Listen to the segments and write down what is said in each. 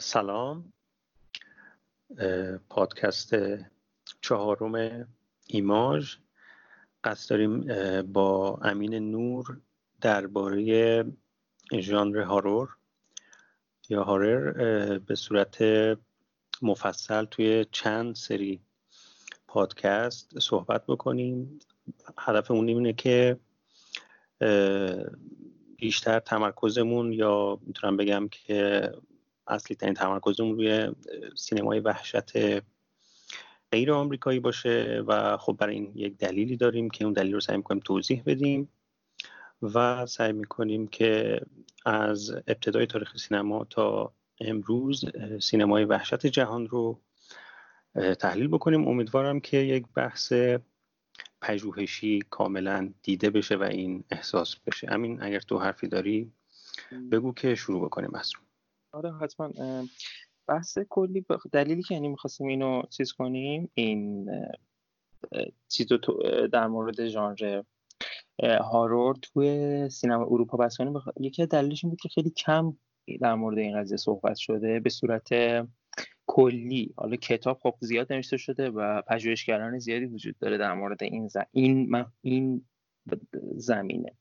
سلام. پادکست چهارم ایماژ قصد داریم با امین نور درباره ژانر هارور. یا هارر به صورت مفصل توی چند سری پادکست صحبت بکنیم. هدف اون اینه که بیشتر تمرکزمون یا می‌تونم بگم که اصلی ترین تمرکزمون روی سینمای وحشت غیر آمریکایی باشه و خب برای این یک دلیلی داریم که اون دلیل رو سعی می‌کنیم توضیح بدیم و سعی می‌کنیم که از ابتدای تاریخ سینما تا امروز سینمای وحشت جهان رو تحلیل بکنیم. امیدوارم که یک بحث پژوهشی کاملا دیده بشه و این احساس بشه. امین اگر تو حرفی داری بگو که شروع بکنیم از رو. آره حتما بحث کلی دلیلی که یعنی می‌خواستیم اینو چیز کنیم این چیز در مورد ژانر هارور توی سینما اروپا بس کنیم. یکی از دلیلش این بود که خیلی کم در مورد این قضیه صحبت شده به صورت کلی. حالا کتاب خب زیاد نوشته شده و پژوهشگران زیادی وجود داره در مورد این این این زمینه.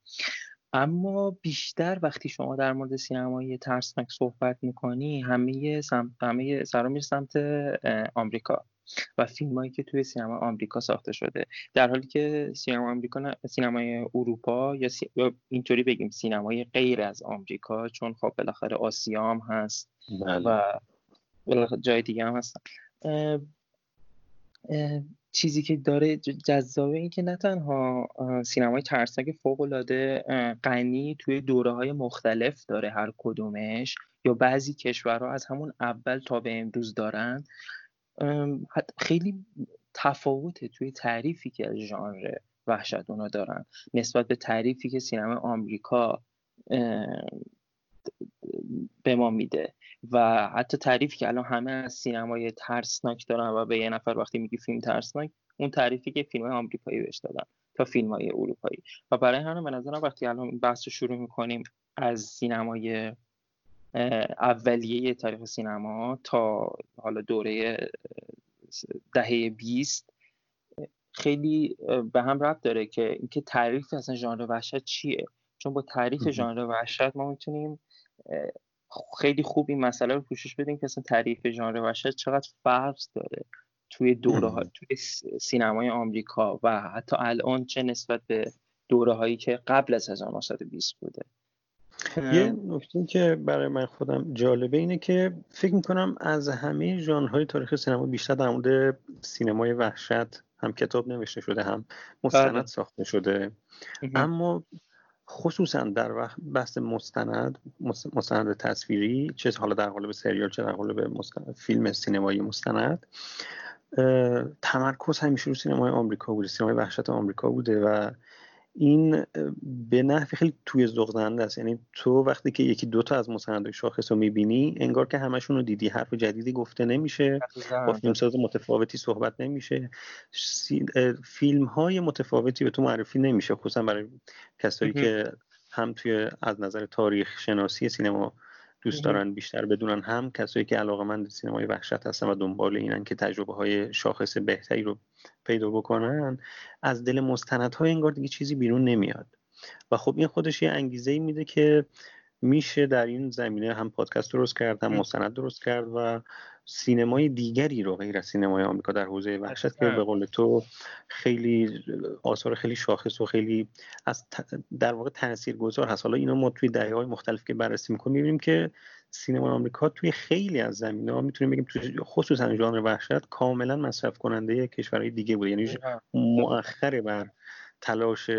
اما بیشتر وقتی شما در مورد سینمای ترسناک صحبت می‌کنی همه سمت همه سرا سمت آمریکا و فیلمایی که توی سینما آمریکا ساخته شده در حالی که سینما آمریکا سینمای اروپا یا, اینطوری بگیم سینمای غیر از آمریکا چون خب بالاخره آسیا هم هست بله. و جای دیگه هم هستن چیزی که داره جذابه این که نه تنها سینمای ترسناک فوق العاده غنی توی دوره های مختلف داره هر کدومش یا بعضی کشورها از همون اول تا به امروز دارن. خیلی تفاوته توی تعریفی که از ژانر وحشت اونا دارن. نسبت به تعریفی که سینما آمریکا به ما میده. و حتی تعریفی که الان همه از سینمای ترسناک دارن و به یه نفر وقتی میگی فیلم ترسناک اون تعریفی که فیلم آمریکایی بهش دادن تا فیلم های اروپایی. و برای همین به نظرم وقتی الان بحث رو شروع می‌کنیم از سینمای اولیه تاریخ سینما تا حالا دوره دهه 20 خیلی به هم ربط داره که اینکه تعریف اصلا ژانر وحشت چیه. چون با تعریف ژانر وحشت ما می‌تونیم خیلی خوب این مسئله رو پوشش بدیم که اصلا تعریف ژانر وحشت چقدر فرق داره توی دوره ها توی سینمای آمریکا و حتی الان چه نسبت به دوره هایی که قبل از 1920 بوده. یه نکته که برای من خودم جالبه اینه که فکر می‌کنم از همه ژانرهای تاریخ سینما بیشتر در مورد سینمای وحشت هم کتاب نوشته شده هم مستند بله. ساخته شده. اما خصوصا در وقت بحث مستند مستند تصویری چه حالا در قالب سریال چه در قالب فیلم سینمایی مستند تمرکز همیشه رو سینمای آمریکا بوده سینمای وحشت آمریکا بوده و این به نحوی خیلی توی ذوق است. یعنی تو وقتی که یکی دوتا از مستندهای شاخص رو می‌بینی انگار که همشون رو دیدی. حرف جدیدی گفته نمیشه. با فیلمساز متفاوتی صحبت نمیشه. فیلم های متفاوتی به تو معرفی نمیشه خصوصا برای کسایی که هم توی از نظر تاریخ شناسی سینما دوست دارن بیشتر بدونن هم کسایی که علاقه من سینمای وحشت هستن و دنبال اینن که تجربه های شاخص بهتری رو پیدا بکنن از دل مستندهای انگار دیگه چیزی بیرون نمیاد. و خب این خودش یه انگیزه ای میده که میشه در این زمینه هم پادکست درست کرد هم مستند درست کرد و سینمای دیگری رو غیر از سینمای آمریکا در حوزه وحشت که به قول تو خیلی آثار خیلی شاخص و خیلی از در واقع تاثیرگذار هست. حالا اینو ما توی دهه های مختلف که بررسی می‌کنیم می‌بینیم که سینما آمریکا توی خیلی از زمینه ها می‌تونیم بگیم توی خصوصا ژانر وحشت کاملا مصرف کننده کشورهای دیگه بوده. یعنی مؤخر بر تلاش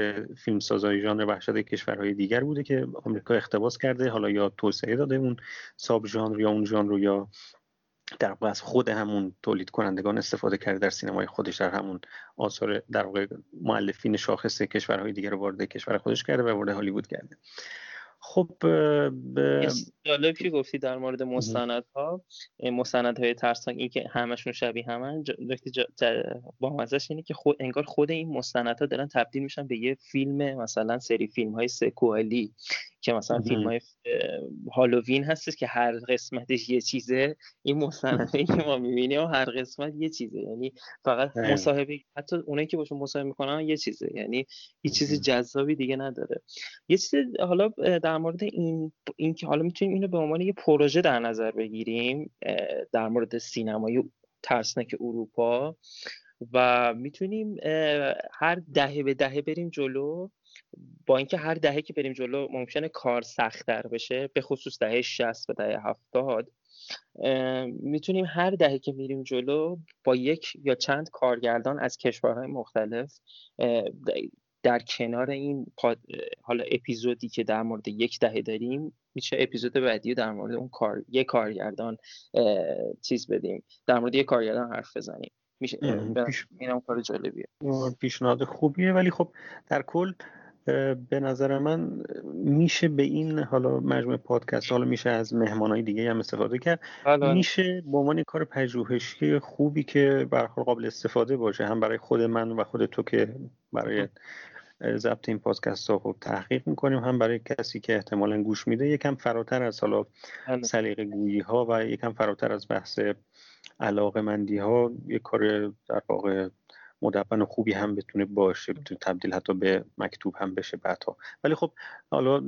فیلمسازای ژانر وحشت کشورهای دیگر بوده که آمریکا اختباس کرده حالا یا توسعه داده اون ساب ژانر یا اون ژانر یا در واقع از خود همون تولید کنندگان استفاده کرده در سینمای خودش در همون آثار در واقع مؤلفین شاخص کشورهای دیگر رو وارد کشور خودش کرده و وارد هالیوود کرده. خب به جالب که گفتی در مورد مستندها مستندهای ترسناک این که همشون شبیه همن. با مزش اینه که خود انگار خود این مستندها دارن تبدیل میشن به یه فیلم مثلا سری فیلم های سکوالی که مثلا فیلم های هالووین هستش که هر قسمتش یه چیزه این مصاحبه که ما می‌بینیم و هر قسمت یه چیزه. یعنی فقط مصاحبه حتی اونایی که باشون مصاحبه می‌کنن یه چیزه. یعنی هیچ چیز جذابی دیگه نداره. یه چیز حالا در مورد این این که حالا می‌تونیم اینو به عنوان یه پروژه در نظر بگیریم در مورد سینمای ترسناک اروپا و می‌تونیم هر دهه به دهه بریم جلو با اینکه هر دهه که بریم جلو ممکنه کار سختتر بشه به خصوص دهه 60 و دهه 70 می‌تونیم هر دهه که میریم جلو با یک یا چند کارگردان از کشورهای مختلف در کنار این حالا اپیزودی که در مورد یک دهه داریم میشه اپیزود بعدی در مورد اون کار یک کارگردان چیز بدیم. در مورد یک کارگردان حرف بزنیم. میشه پیش... اینم کار جالبیه. پیشنهاد خوبیه ولی خب در کل به نظر من میشه به این حالا مجموعه پادکست حالا میشه از مهمانهای دیگه هم استفاده کرد حالا. میشه به عنوان کار پژوهشی خوبی که برخور قابل استفاده باشه هم برای خود من و خود تو که برای ضبط این پادکست ها خب تحقیق می‌کنیم هم برای کسی که احتمالا گوش میده یکم فراتر از حالا بله. سلیقه گویی ها و یکم فراتر از بحث علاقه مندی ها یه کار در واقع مدون و خوبی هم بتونه باشه بتونه تبدیل حتی به مکتوب هم بشه بعدها. ولی خب حالا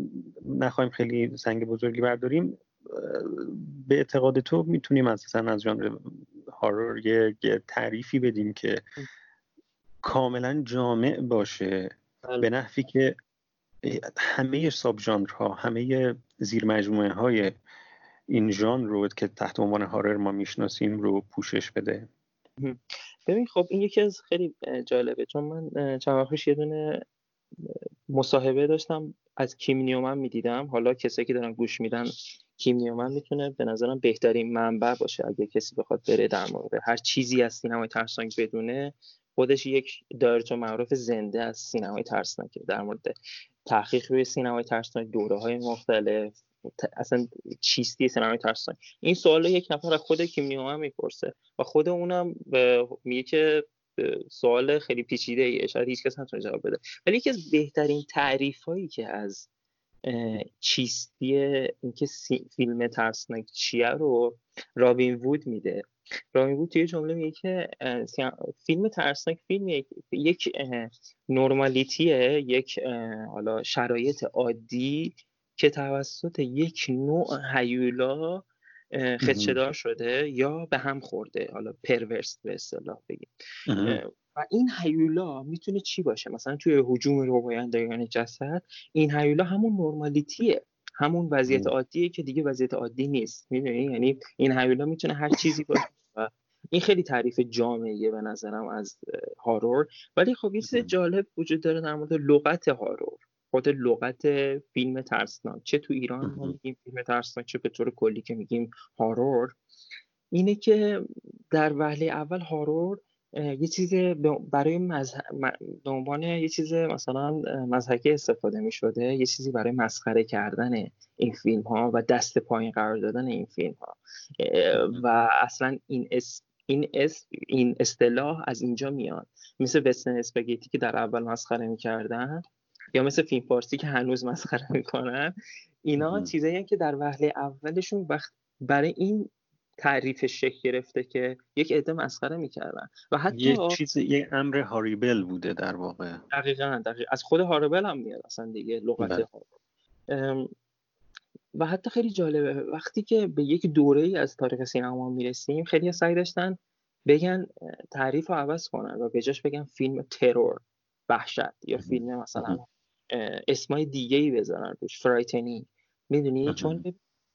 نخواهیم خیلی سنگ بزرگی برداریم. به اعتقاد تو می‌تونیم اساسا از ژانر هارور یه تعریفی بدیم که کاملا جامع باشه. بله. به نحوی که همه ساب ژانرها همه زیر مجموعه های این ژانر رو که تحت عنوان هارر ما می‌شناسیم رو پوشش بده. ببین خب این یکی از خیلی جالبه. چون من چند وقت پیش یه دونه مصاحبه داشتم از کیم نیومن می‌دیدم. حالا کسایی که دارن گوش میدن کیم نیومن می‌تونه به نظرم بهترین منبع باشه. اگه کسی بخواد بره در مورد هر چیزی از سینمای ترسناک بدونه خودش یک دایرةالمعارف زنده از سینمای ترسناکه. در مورد تحقیق روی سینمای ترسناک دوره های مختلف اصلا چیستی سینمای ترسناک این سوال یک نفر از خود کیم نیومن می‌پرسه و خود اونم میگه که سوال خیلی پیچیده ای شاید هیچ کس نتونه جواب بده. ولی یکی از بهترین تعریف هایی که از چیستی اینکه فیلم ترسناک چیه رو رابین وود میده. رابین وود توی جمله میگه که فیلم ترسناک فیلم یک, یک نرمالیتیه یک حالا شرایط عادی که توسط یک نوع هیولا خدشدار شده یا به هم خورده. حالا پرورست به اصطلاح بگیم. و این هیولا می‌تونه چی باشه؟ مثلا توی حجوم روایندگان جسد این هیولا همون نرمالیتیه همون وضعیت عادیه که دیگه وضعیت عادی نیست. می‌دونی؟ یعنی این هیولا می‌تونه هر چیزی باشه. و این خیلی تعریف جامعه به نظرم از هارور. ولی خب یه چیز جالب وجود داره در مورد لغت هارور. خود لغت فیلم ترسناک. چه تو ایران ما میگیم فیلم ترسناک چه به طور کلی که میگیم horror. اینه که در وهله اول horror یه چیز برای به عنوان یه چیز مثلا مضحکی استفاده می شده یه چیزی برای مسخره کردن این فیلم ها و دست پایین قرار دادن این فیلم ها و اصلا این اس این اس این اصطلاح از اینجا میاد. مثل وستن اسپاگتی که در اول مسخره می‌کردن یا مثل فیلم فارسی که هنوز مسخره می‌کنن اینا چیزایی که در وهله اولشون وقت برای این تعریف شکل گرفته که یک عده مسخره می‌کردن. و حتی یه چیز یه امر هاریبل بوده در واقع. دقیقا, دقیقا. از خود هاریبل هم میاد اصلا دیگه لغت بله. و حتی خیلی جالبه. وقتی که به یک دوره ای از تاریخ سینما می‌رسیم خیلی سعی داشتن بگن تعریف رو عوض کنن و به جاش بگن فیلم ترور وحشت یا فیلم مثلا اسمای دیگه ای بذارن روش. فرایتنی می‌دونی؟ چون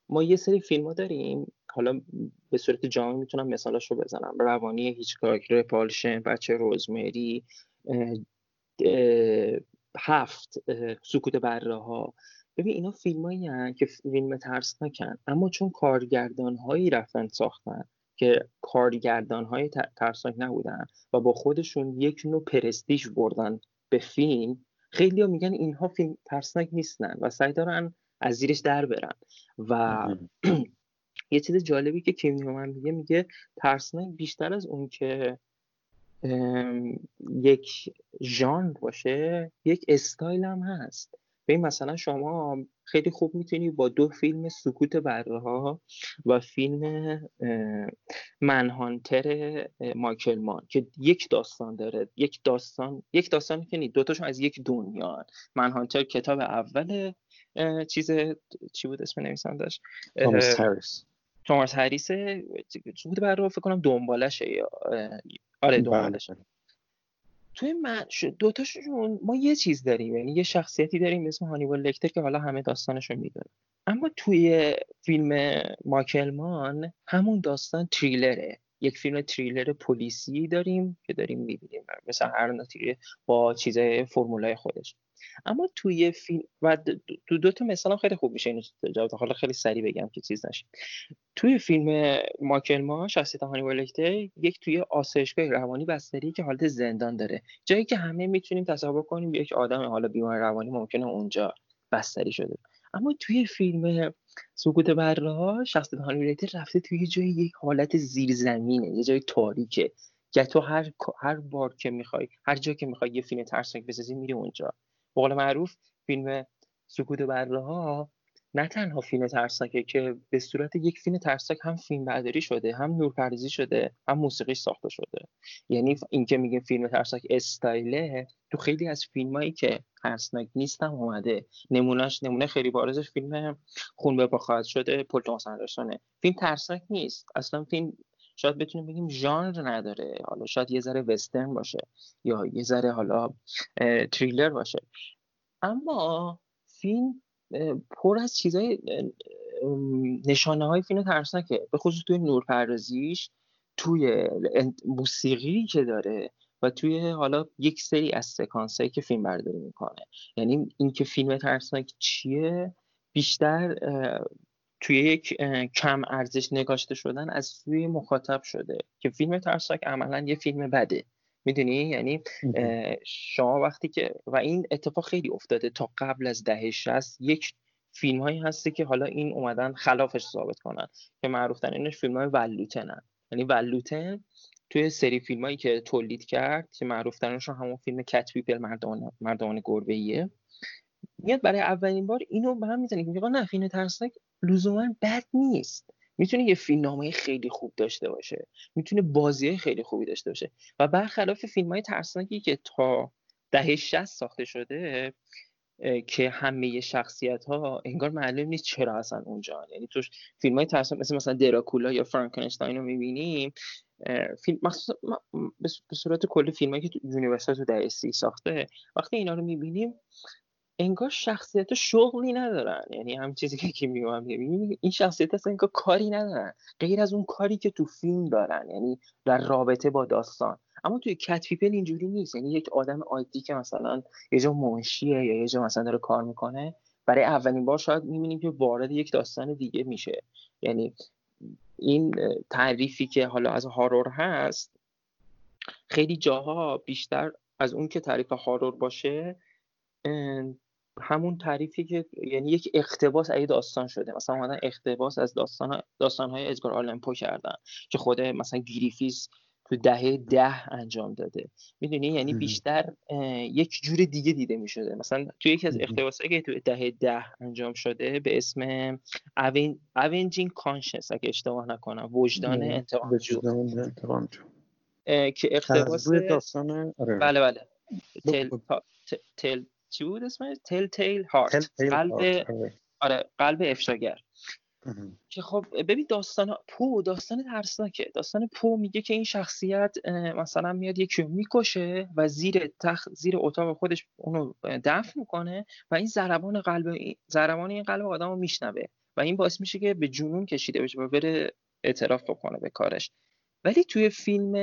ما یه سری فیلم ها داریم. حالا به صورت جامع می‌تونم مثالش رو بزنم. روانی هیچکاک رپالشن بچه روزمری هفت سکوت بره ها ببین اینا فیلم هایی که فیلم ترس نکن اما چون کارگردان هایی رفتن ساختن که کارگردان های ترسناک نبودن و با خودشون یک نوع پرستیژ بردن به فیلم خیلی ها میگن اینها فیلم ترسناک نیستن و سعی دارن از زیرش در برن. و یه چیز جالبی که کیم نیومن میگه میگه ترسناک بیشتر از اون که یک ژانر باشه یک استایل هم هست. ببین مثلا شما خیلی خوب می‌تونی با دو فیلم سکوت بره ها و فیلم منهانتر مایکل مان که یک داستان داره یک داستان یک داستان که دوتاشون از یک دنیا منهانتر کتاب اول چیز چی بود اسم نویسندش توماس هریس. توماس هریس سکوت بره فکر کنم دنبالشه یا آره بله. دنبالشه. توی من دوتاشون ما یه چیز داریم یعنی یه شخصیتی داریم اسم هانیبال لکتر که حالا همه داستانش رو می‌دونیم اما توی فیلم ماکلمان همون داستان تریلره. یک فیلم تریلر پلیسی داریم که داریم می‌بینیم مثل هر نتیجه با چیزای فرمولای خودش. اما توی فیلم و دو, دو تا مثلا خیلی خوب میشه اینو جواب حالا خیلی سریع بگم که چیز نشه. توی فیلم ماکل ما شخصیت هانی یک توی آسایشگاه روانی بستری که حالت زندان داره. جایی که همه می‌تونیم تصور کنیم یک آدم حالا بیمار روانی ممکنه اونجا بستری شده. اما توی فیلم سکوت برها شخصیت هانی رفته توی جای یک حالت زیرزمینه یه جای تاریکه. که تو هر هر بار که می‌خوای هر جا که می‌خوای یه فیلم ترسناک بسازی میری اونجا. قول معروف فیلم سکوت بره ها نه تنها فیلم ترسناکه که به صورت یک فیلم ترسناک هم فیلم برداری شده هم نورپردازی شده هم موسیقی ساخته شده. یعنی اینکه میگه فیلم ترسناک استایله تو خیلی از فیلمایی که ترسناک نیست هم اومده. نمونهش نمونه خیلی بارزش فیلم خون به خواهد شده پل فیلم ترسناک نیست. اصلا فیلم شاید بتونیم بگیم ژانر نداره. حالا شاید یه ذره وسترن باشه یا یه ذره حالا تریلر باشه. اما فیلم پر از چیزای نشانه های فیلم ترسناکه. به خصوص توی نورپردازیش توی موسیقی که داره و توی حالا یک سری از سکانس که فیلم برداری می‌کنه. یعنی اینکه فیلم ترسناک چیه بیشتر توی یک کم ارزش نگاشته شدن از سوی مخاطب شده که فیلم ترسناک عملا یه فیلم بده. می‌دونی؟ یعنی شما وقتی که و این اتفاق خیلی افتاده تا قبل از دهه 60 یک فیلم هایی هستن که حالا این اومدن خلافش ثابت کنن که معروف ترینش فیلم های ول لوتنن یعنی ول لوتن توی سری فیلم هایی که تولید کرد که معروف ترینشون همون فیلم Cat People مردمان مردمان گربه میاد برای اولین بار اینو به هم می‌زنه. که نه فیلم ترسناک لزوما بد نیست. می‌تونه یه فیلمنامه خیلی خوب داشته باشه. می‌تونه بازی خیلی خوبی داشته باشه. و برخلاف فیلم های ترسناکی که تا دهه 60 ساخته شده که همه شخصیت ها انگار معلوم نیست چرا اصلا اونجا یعنی توش فیلم های ترسناک مثل مثلا دراکولا یا فرانکنشتاین رو می‌بینیم. فیلم به صورت کلی فیلم هایی که یونیورسال تو دهه سی ساخته وقتی اینا رو می‌بینیم انگار شخصیت شغلی ندارن. یعنی هم چیزی که که میگم این شخصیت اصلا انگار کاری ندارن. غیر از اون کاری که تو فیلم دارن. یعنی در رابطه با داستان. اما توی Cat People اینجوری نیست. یعنی یک آدم عادی که مثلا یه جا منشیه یا یه جا مثلا داره کار می‌کنه برای اولین بار شاید می‌بینیم که وارد یک داستان دیگه میشه. یعنی این تعریفی که حالا از horror هست خیلی جاها بیشتر از اون که تعریف horror باشه همون تعریفی که یعنی یک اقتباس از داستان شده. مثلا اومدن اقتباس از داستان داستانهای ادگار آلن کردن که خود مثلا گریفیس تو دهه ده انجام داده. می‌دونی؟ یعنی بیشتر یک جور دیگه دیده می‌شده. مثلا تو یکی از اقتباسایی که تو دهه ده انجام شده به اسم Avenging Conscience اگه اشتباه نکنم. وجدان انتقامجو که اقتباس داستان آره. بله بله. تل, تل چی بود اسمش؟ تل تیل هارت قلب آره. آره قلب افشاگر. که خب ببین داستان پو داستان ترسناکه. داستان پو میگه که این شخصیت مثلا میاد یکی می‌کشه و زیر تخت زیر اتاق خودش اونو دفن می‌کنه و این ضربان قلب ضربان این قلب آدمو میشنوه و این باعث میشه که به جنون کشیده بشه و بره اعتراف بکنه به کارش. ولی توی فیلم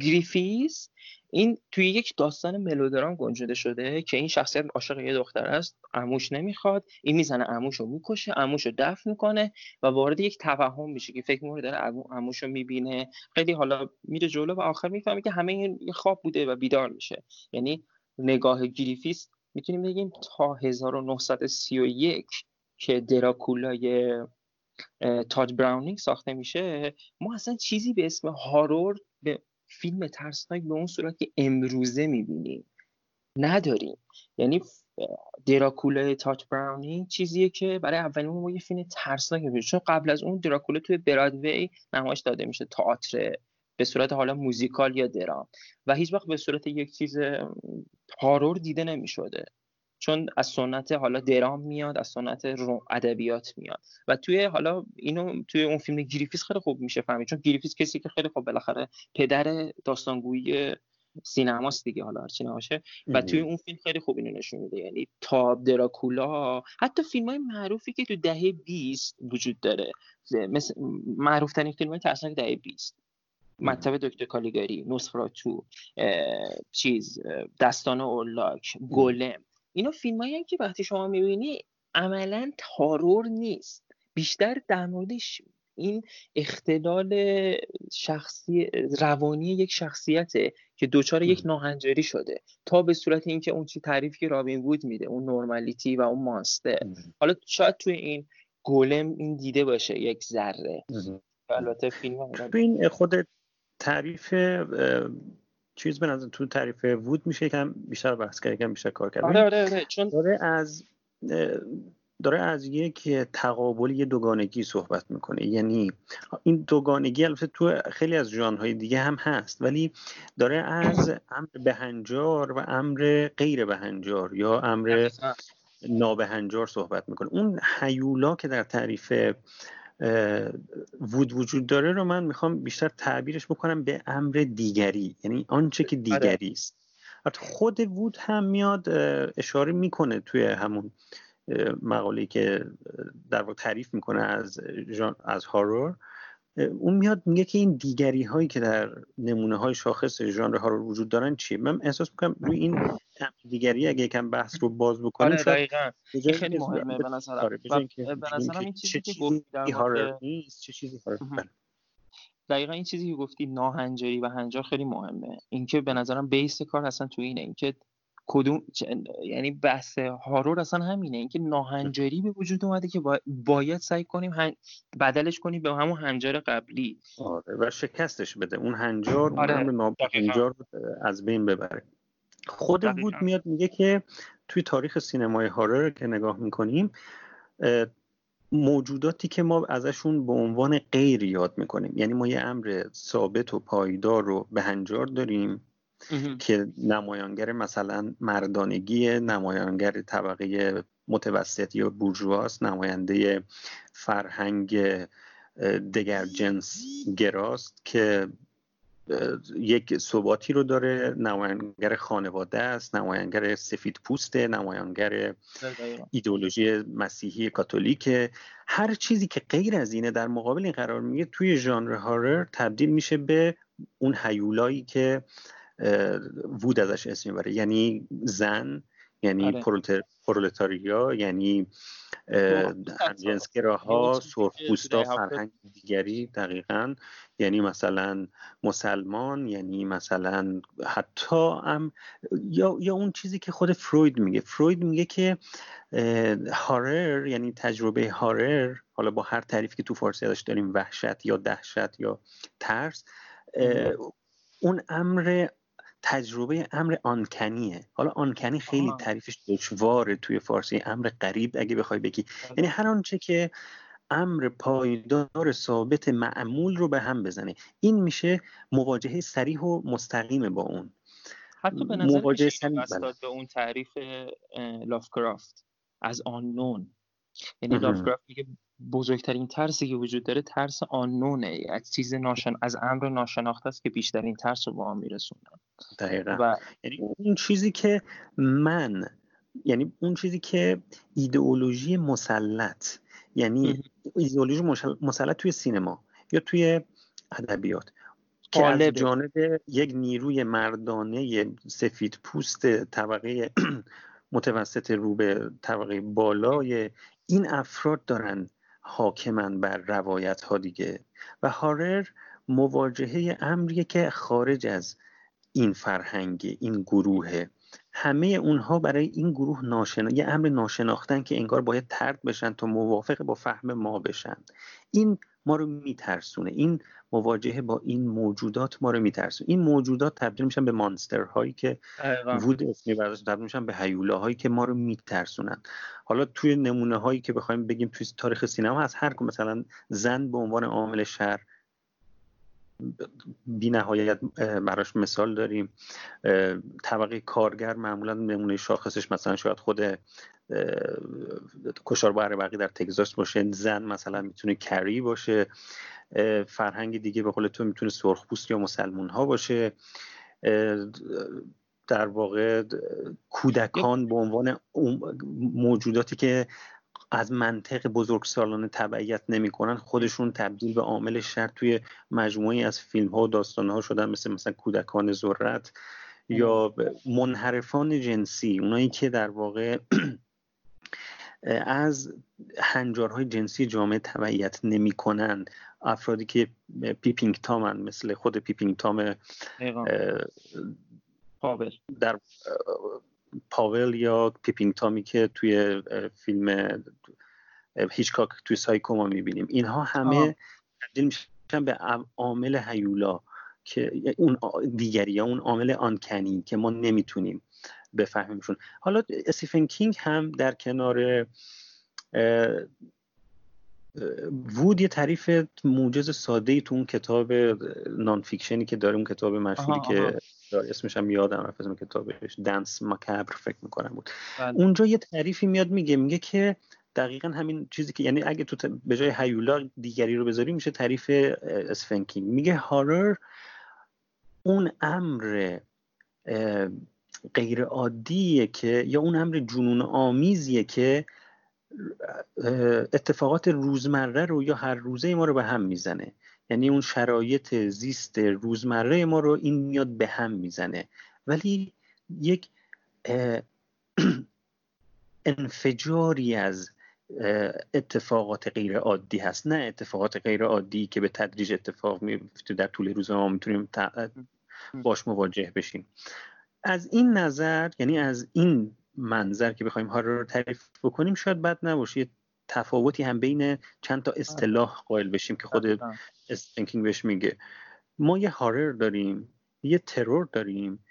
گریفیس این توی یک داستان ملودرام گنجونده شده که این شخصیت عاشق یه دختر است عموش نمی‌خواد. این می‌زنه عموش رو می‌کشه عموش رو دفن می‌کنه و وارد یک توهم میشه که فکر می‌کنه داره عموش رو می‌بینه. خیلی حالا میره جلو و آخر می‌فهمه که همه این خواب بوده و بیدار میشه. یعنی نگاه گریفیس می‌تونیم بگیم تا 1931 که دراکولای تاج براونینگ ساخته میشه ما اصلا چیزی به اسم هارور به فیلم ترسناک به اون صورت که امروزه می‌بینیم نداریم. یعنی دراکولا تاچ براونی چیزیه که برای اولین ما یه فیلم ترسناک چون قبل از اون دراکولا توی برادوی نمایش داده میشه تئاتر به صورت حالا موزیکال یا درام. و هیچ وقت به صورت یک چیز horror دیده نمی‌شده. چون از سنت حالا درام میاد از سنت ادبیات میاد. و توی حالا اینو توی اون فیلم گریفیس خیلی خوب میشه فهمید. چون گریفیس کسی که خیلی خوب بالاخره پدر داستانگویی سینماست دیگه حالا هرچی نباشه. و توی اون فیلم خیلی خوب اینو نشون میده. یعنی تا به دراکولا حتی فیلم های معروفی که تو دهه 20 وجود داره. مثل معروف ترین فیلم های ترسناک دهه 20 مطب دکتر کالیگاری نوسفراتو چیز دستان اولاک گلم. اینا فیلم هایی که وقتی شما می‌بینی عملا تارور نیست. بیشتر در موردش این اختلال شخصی روانی یک شخصیته که دوچار یک ناهنجاری شده. تا به صورت اینکه اون چی تعریفی که رابین وود میده اون نورمالیتی و اون مانستر حالا شاید توی این گولم این دیده باشه یک ذره. البته فیلم این خود تعریف چیز به نظر تو تعریف وود میشه یکم بیشتر بحث کرد یکم بیشتر کار کرد. آره آره آره چون داره از داره از یک تقابل یه دوگانگی صحبت می‌کنه. یعنی این دوگانگی البته تو خیلی از ژانرهای دیگه هم هست ولی داره از امر بهنجار و امر غیر بهنجار یا امر نابهنجار صحبت می‌کنه. اون حیولا که در تعریف وود وجود داره رو من می‌خوام بیشتر تعبیرش بکنم به امر دیگری. یعنی آنچه که آره. دیگری است. خود وود هم میاد اشاره می‌کنه توی همون مقاله که در واقع تعریف می‌کنه از از هارور. اون میاد میگه که این دیگری هایی که در نمونه های شاخص ژانر هارور وجود دارن چیه؟ من احساس می‌کنم روی این دیگری اگه یکم بحث رو باز بکنیم آره دقیقا. این خیلی مهمه به نظرم. آره، به نظرم این چیزی که نیست چه چیزی بله. دقیقا این چیزی که گفتی ناهنجاری و هنجار خیلی مهمه. اینکه به نظرم بیس کار اصلا تو اینه. اینکه کدوم یعنی بحث هارور اصلا همینه. اینکه ناهنجاری به وجود اومده که باید سعی کنیم هن... بدلش کنیم به همون هنجار قبلی. آره و شکستش بده. اون هنجار آره. اون هنجار از بین ببره. خود بود میاد میگه که توی تاریخ سینمای هارر که نگاه می‌کنیم موجوداتی که ما ازشون به عنوان غیر یاد می‌کنیم. یعنی ما یه امر ثابت و پایدار رو به هنجار داریم. که نمایانگر مثلا مردانگی نمایانگر طبقه متوسط یا بورژواست نماینده فرهنگ دگر جنس گراست که یک ثباتی رو داره. نماینگر خانواده است نماینگر سفید پوسته نماینگر ایدولوژی مسیحی کاتولیک. هر چیزی که غیر از اینه در مقابل این قرار میگه توی ژانر هارر تبدیل میشه به اون هیولایی که وود ازش اسم می‌بره. یعنی زن یعنی آره. پرولتاریا یعنی همجنسگراها سرخپوستا فرهنگ دیگری دقیقا. یعنی مثلا مسلمان یعنی مثلا حتی هم یا, یا اون چیزی که خود فروید میگه. فروید میگه که هارر یعنی تجربه هارر حالا با هر تعریفی که تو فارسی ازش داریم وحشت یا دهشت یا ترس اون امر تجربه امر آنکنیه. حالا آنکنی خیلی تعریفش دشواره توی فارسی امر قریب اگه بخوای بگی. آره. یعنی هر آنچه که امر پایدار ثابت معمول رو به هم بزنه. این میشه مواجهه سریح و مستقیم با اون. حتی به نظر مواجهه بله. به اون تعریف لافکرافت از آنون یعنی لافکرافت میگه بزرگترین ترسی که وجود داره ترس آنونه از چیز ناشن از امر ناشناخته است که بیشترین ترس رو با هم میرسونه دقیقا. و... یعنی اون چیزی که من یعنی اون چیزی که ایدئولوژی مسلط یعنی ایدئولوژی مسلط توی سینما یا توی ادبیات. که از جانب یک نیروی مردانه سفید پوست طبقه متوسط رو به طبقه بالای این افراد دارن حاکمن بر روایت ها دیگه. و هارر مواجهه امریه که خارج از این فرهنگ این گروه همه اونها برای این گروه ناشنا یه امر ناشناختن که انگار باید ترد بشن تا موافق با فهم ما بشن. این ما رو میترسونه. این مواجهه با این موجودات ما رو میترسونه. این موجودات تبدیل میشن به مانستر هایی که وود اسمی تبدیل میشن به هیوله هایی که ما رو میترسونن. حالا توی نمونه هایی که بخوایم بگیم توی تاریخ سینما هست هر مثلا زن به عنوان عامل شر بی نهایت براش مثال داریم. طبقه کارگر معمولا نمونه شاخصش مثلا شاید خود کشار بقی در تگزاس باشه زن مثلا می‌تونه کری باشه فرهنگ دیگه به قول تو می‌تونه سرخپوست یا مسلمون ها باشه در واقع کودکان به عنوان موجوداتی که از منطق بزرگسالانه تبعیت نمی‌کنن خودشون تبدیل به عامل شر توی مجموعی از فیلم ها و داستان ها شدن مثل مثلا کودکان ذرت یا منحرفان جنسی اونایی که در واقع از هنجارهای جنسی جامعه تبعیت نمی‌کنن. افرادی که Peeping Tom ان مثل خود Peeping Tom در پاول یا Peeping Tom ی که توی فیلم هیچکاک توی سایکو ما می‌بینیم. اینها همه تبدیل میشن به عامل هیولا که اون دیگری یا اون عامل uncanny که ما نمی‌تونیم بفهمیمشون. حالا استیفن کینگ هم در کنار وود یه تعریف موجز ساده ای تو اون کتاب non-fiction ی که داره اون کتاب مشهوری که اسمش هم یادم رفت اسم کتابش. Danse Macabre فکر می‌کنم بود. بله. اونجا یه تعریفی میاد میگه میگه که دقیقا همین چیزی که یعنی اگه تو به جای هیولا دیگری رو بذاری میشه تعریف اسفنکینگ میگه هارر اون امر غیر عادیه که یا اون امر جنون آمیزیه که اتفاقات روزمره رو یا هر روزه ما رو به هم می‌زنه. یعنی اون شرایط زیست روزمره ما رو این میاد به هم می‌زنه. ولی یک انفجاری از اتفاقات غیر عادی هست. نه اتفاقات غیر عادی که به تدریج اتفاق میفته در طول روز ما می‌تونیم باش مواجه بشیم. از این نظر یعنی از این منظر که بخوایم ها رو تعریف بکنیم شاید بد نباشه. یه تفاوتی هم بین چند تا اصطلاح قائل بشیم که خود استنکینگ بهش میگه. ما یه هارر داریم یه ترور داریم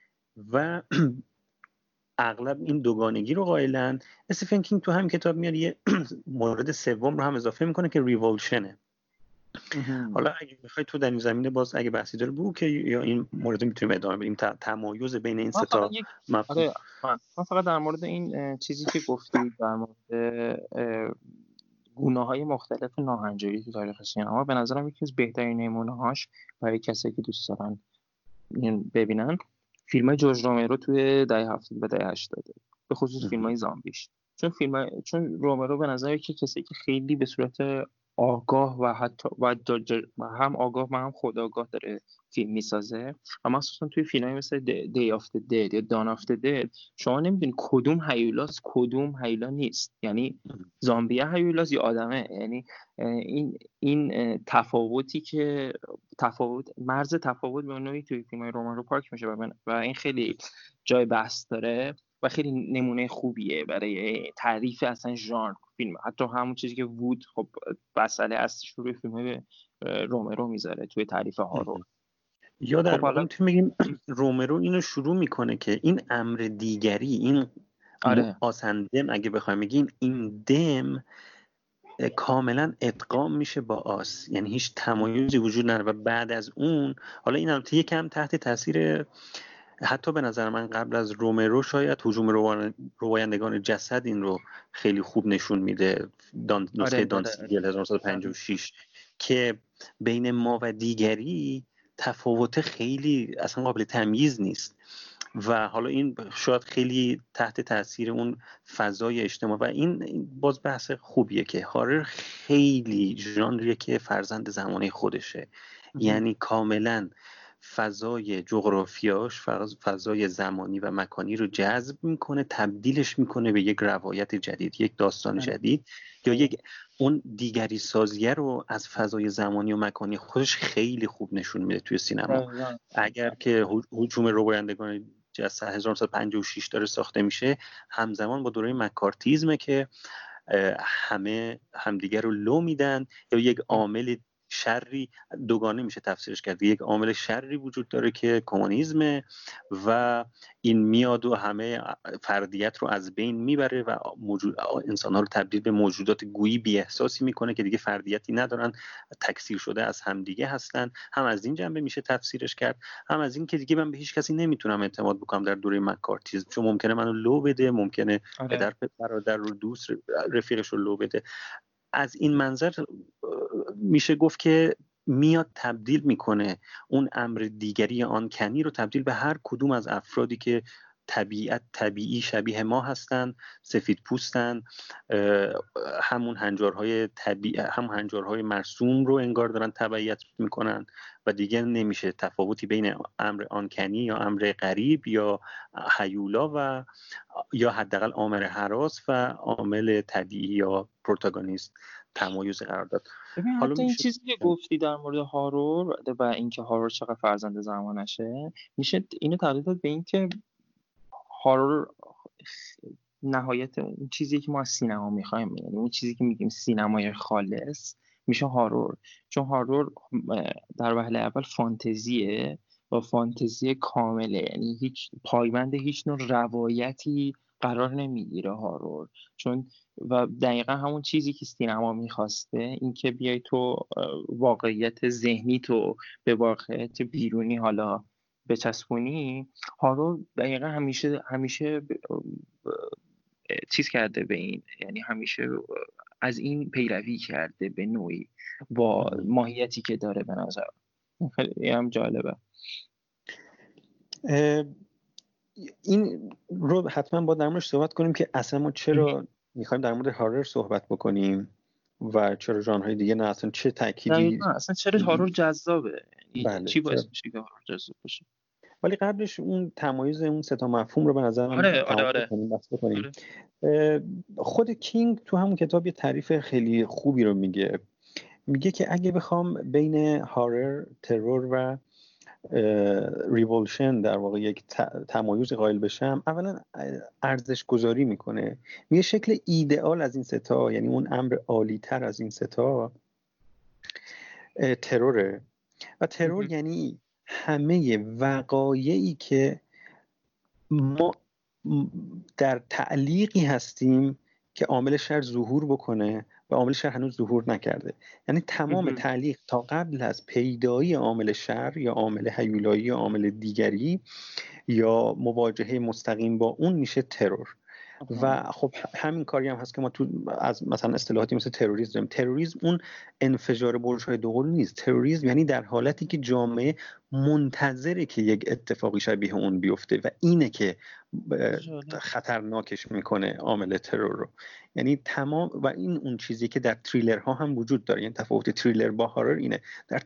و اغلب این دوگانگی رو قائلن. استیفن کینگ تو هم کتاب میاد یه مورد سوم رو هم اضافه می‌کنه که ریولشنه حالا اگه بخوای تو در این زمینه باز اگه بحثی داره بگو که یا این مورد می‌تونیم ادامه بدیم. تمایز بین این سه تا آره من فقط در مورد این چیزی که گفتی در مورد گونه های مختلف ناهنجاری تو تاریخ سینما. به نظرم یکی از بهترین نمونه هاش برای کسایی که دوست دارن ببینن فیلم های جورج رومرو توی دهه هفتاد و دهه هشتاده به خصوص فیلم های زامبیش. چون فیلم چون رومرو به نظر که کسی که خیلی به صورت آگاه و حتی و, هم آگاه و هم خودآگاه داره. فیلم می‌سازه. و مخصوصا توی فیلم مثل Day of the Dead یا Dawn of the Dead شما نمی‌دونی کدوم هیولاس کدوم هیولا نیست. یعنی زامبیا هیولاس یا آدمه. یعنی این این تفاوتی که تفاوت مرز تفاوت به نوعی توی فیلم های رومان رو پارک میشه. و این خیلی جای بحث داره و خیلی نمونه خوبیه برای تعریف اصلا ژانر فیلم. حتی همون چیزی که وود خب مسئله اصلیش روی فیلم رومرو می‌ذاره توی تعریف هارو یا در خب میگیم رومرو اینو شروع می‌کنه که این امر دیگری این آره. آسندم اگه بخوایم بگیم این دم کاملا ادغام میشه با آس. یعنی هیچ تمایزی وجود نداره. و بعد از اون حالا این هم یکم تحت تاثیر حتی به نظر من قبل از رومرو شاید حجوم روایندگان جسد این رو خیلی خوب نشون میده. دان... نسخه آره، دان 1956 که بین ما و دیگری تفاوت خیلی اصلا قابل تمییز نیست. و حالا این شاید خیلی تحت تاثیر اون فضای اجتماع و این باز بحث خوبیه که هارر خیلی ژانریه که فرزند زمانه خودشه. یعنی کاملا فضای جغرافیاش فضای زمانی و مکانی رو جذب می‌کنه تبدیلش می‌کنه به یک روایت جدید یک داستان بله. جدید یا یک اون دیگری سازیه رو از فضای زمانی و مکانی خودش خیلی خوب نشون میده توی سینما. اگر که حجوم روایندگان جسد 1956 داره ساخته میشه همزمان با دوره مکارتیزمه که همه همدیگر رو لو میدن یا یک عامل شری دوگانه میشه تفسیرش کرد. یک عامل شری وجود داره که کمونیسم و این میاد و همه فردیت رو از بین می‌بره و موجود انسان ها رو تبدیل به موجودات گویی بی احساسی می‌کنه که دیگه فردیتی ندارن. تکثیر شده از همدیگه هستن. هم از این جنبه میشه تفسیرش کرد. هم از این که دیگه من به هیچ کسی نمی‌تونم اعتماد بکنم در دوره مکارتیزم. چون ممکنه منو لو بده ممکنه آره. پدر برادر رو دوست رفیقش رو لو بده. از این منظر میشه گفت که میاد تبدیل می‌کنه اون امر دیگری آن کنی رو تبدیل به هر کدوم از افرادی که طبیعت طبیعی شبیه ما هستن سفید پوستن همون هنجارهای طبیع هم هنجارهای مرسوم رو انگار دارن تبعیت می‌کنن و دیگه نمیشه تفاوتی بین امر آنکنی یا امر غریب یا حیولا و یا حداقل عامل حراس و عامل طبیعی یا پروتاگونیست تمایز قرار داد. حالا این چیزی که گفتی در مورد هارور و اینکه هارور چقدر فرزند زمانشه میشه اینو تبدیل داد به اینکه هارور نهایت اون چیزی که ما از سینما می‌خوایم یعنی اون چیزی که میگیم سینمای خالص میشه هارور. چون هارور در وهله اول فانتزیه و فانتزی کامله. یعنی هیچ پایبند هیچ نوع روایتی قرار نمی‌گیره هارور. چون و دقیقا همون چیزی که سینما می‌خواسته اینکه بیای تو واقعیت ذهنی تو به واقعیت بیرونی حالا بچسبونی هارو دقیقا همیشه همیشه چیز کرده به این یعنی همیشه از این پیروی کرده به نوعی با ماهیتی که داره به نظر. خیلی هم جالبه. این رو حتما با در صحبت کنیم که اصلا ما چرا می‌خوایم در مورد هارر صحبت بکنیم و چرا ژانرهای دیگه نه اصلا چه تأکیدی اصلا چرا هارر جذابه؟ یعنی بله. چی باعث میشه که هارر جذاب باشه؟ ولی قبلش اون تمایز اون سه تا مفهوم رو به نظر من آره آره. آره. آره. خود کینگ تو همون کتاب یه تعریف خیلی خوبی رو میگه. میگه که اگه بخوام بین هارر ترور و ریولشن در واقع یک تمایز قائل بشم اولا ارزش گذاری می‌کنه. میگه شکل ایدئال از این ستا یعنی اون امر عالی تر از این ستا تروره. و ترور یعنی همه وقایعی که ما در تعلیقی هستیم که عامل شر ظهور بکنه و عامل شر هنوز ظهور نکرده. یعنی تمام تعلیق تا قبل از پیدایی عامل شر یا عامل حیولایی یا عامل دیگری یا مواجهه مستقیم با اون میشه ترور. و خب همین کاری هم هست که ما تو از مثلا اصطلاحاتی مثل تروریسم داریم. تروریسم اون انفجار برج های دوقلو نیست. تروریسم یعنی در حالتی که جامعه منتظره که یک اتفاقی شبیه اون بیفته و اینه که خطرناکش می‌کنه عامل ترور رو. یعنی تمام و این اون چیزی که در تریلر هم وجود داره. یعنی تفاوت تریلر با هارر اینه. در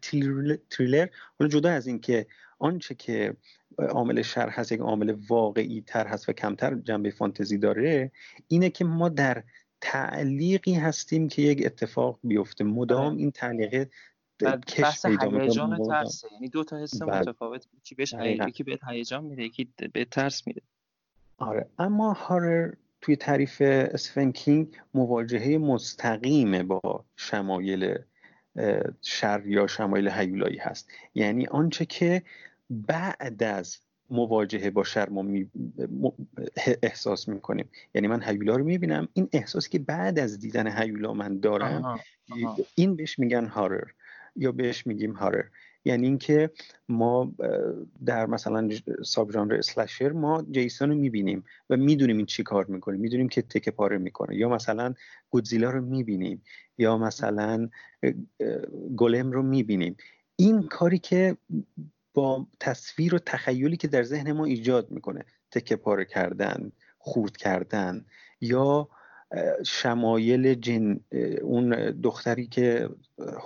تریلر حالا جدا از اینکه آنچه که عامل شر هست یک عامل واقعی تر هست و کمتر جنبه فانتزی داره اینه که ما در تعلیقی هستیم که یک اتفاق بیفته. مدام آره. این تعلیقه کش پیدا هیجان ترسه. یعنی دو تا حس بله. متفاوت. یکی بهش یکی بهت هیجان میده یکی به ترس میده. آره. اما هارر توی تعریف اسفن کینگ مواجهه مستقیم با شمایل شر یا شمایل هیولایی هست. یعنی آنچه که بعد از مواجهه با شر ما می... احساس می‌کنیم. یعنی من هیولا رو می‌بینم. این احساسی که بعد از دیدن هیولا من دارم این بهش میگن هارر یا بهش میگیم هارر. یعنی اینکه ما در مثلا ساب ژانر اسلشر ما جیسون رو می‌بینیم و می‌دونیم این چی کار می‌کنه. می‌دونیم که تکه پاره می‌کنه. یا مثلا گودزیلا رو می‌بینیم. یا مثلا گلم رو می‌بینیم. این کاری که با تصویر و تخیلی که در ذهن ما ایجاد می‌کنه. تکه پاره کردن خورد کردن یا شمایل جن اون دختری که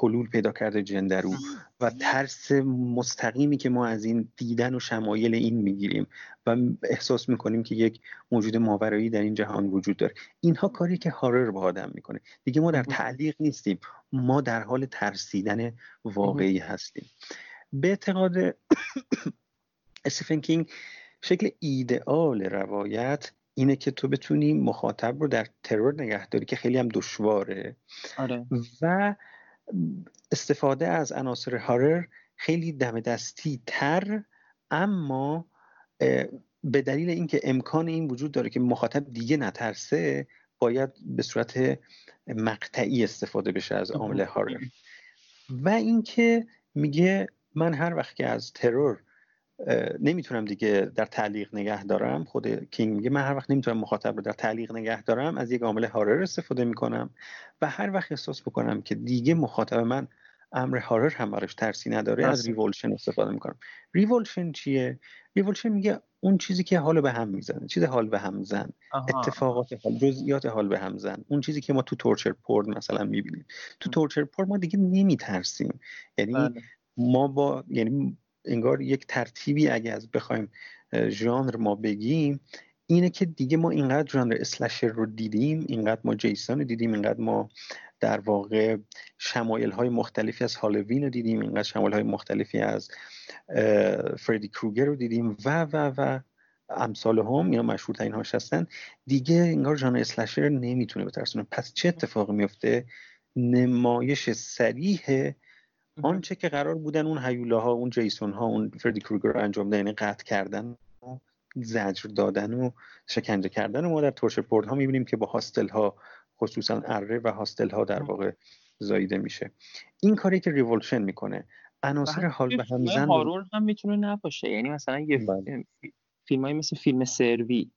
حلول پیدا کرده جندرو و ترس مستقیمی که ما از این دیدن و شمایل این می‌گیریم و احساس می‌کنیم که یک موجود ماورایی در این جهان وجود داره. اینها کاری که هارر با آدم می‌کنه. دیگه ما در تعلیق نیستیم. ما در حال ترسیدن واقعی هستیم. به اعتقاد استیفن کینگ شکل ایدئال روایت اینه که تو بتونی مخاطب رو در ترور نگه داری که خیلی هم دشواره. آره. و استفاده از عناصر هارر خیلی دم دستی تر اما به دلیل اینکه امکان این وجود داره که مخاطب دیگه نترسه باید به صورت مقطعی استفاده بشه از عامل horror. و اینکه میگه من هر وقت که از terror نمی‌تونم دیگه در تعلیق نگه دارم خود کینگ میگه من هر وقت نمی‌تونم مخاطب رو در تعلیق نگه دارم از یک عامل horror استفاده می‌کنم و هر وقت احساس بکنم که دیگه مخاطب من امر horror هم براش ترسی نداره از revulsion استفاده می‌کنم. revulsion چیه؟ revulsion میگه اون چیزی که حال به هم می‌زنه چیز حال به هم زن اتفاقات حال جزئیات حال به هم زن. اون چیزی که ما تو torture porn مثلا می‌بینیم. تو تورچر پورن ما دیگه نمیترسیم. یعنی بله. ما با یعنی انگار یک ترتیبی اگه از بخوایم ژانر ما بگیم اینه که دیگه ما اینقدر ژانر اسلشر رو دیدیم اینقدر ما جیسون رو دیدیم اینقدر ما در واقع شمایل های مختلفی از هالوین رو دیدیم اینقدر شمایل های مختلفی از فردی کروگر رو دیدیم و و و امثال هم یا مشهورترین هاش هستن. دیگه انگار ژانر slasher نمی‌تونه بترسونه. پس چه اتفاقی میفته نمایش صریح آنچه که قرار بودن اون هیولاها اون جیسون ها اون فردی کروگر رو انجام دادن یعنی قطع کردن و زجر دادن و شکنجه کردن و ما در torture porn ها می‌بینیم که با هاستل ها خصوصا اره و هاستل ها در واقع زاییده میشه. این کاری که revulsion می‌کنه عناصر حال به هم زن horror هم می‌تونه نباشه. یعنی مثلا یه بله. فیلم های مثل فیلم سروی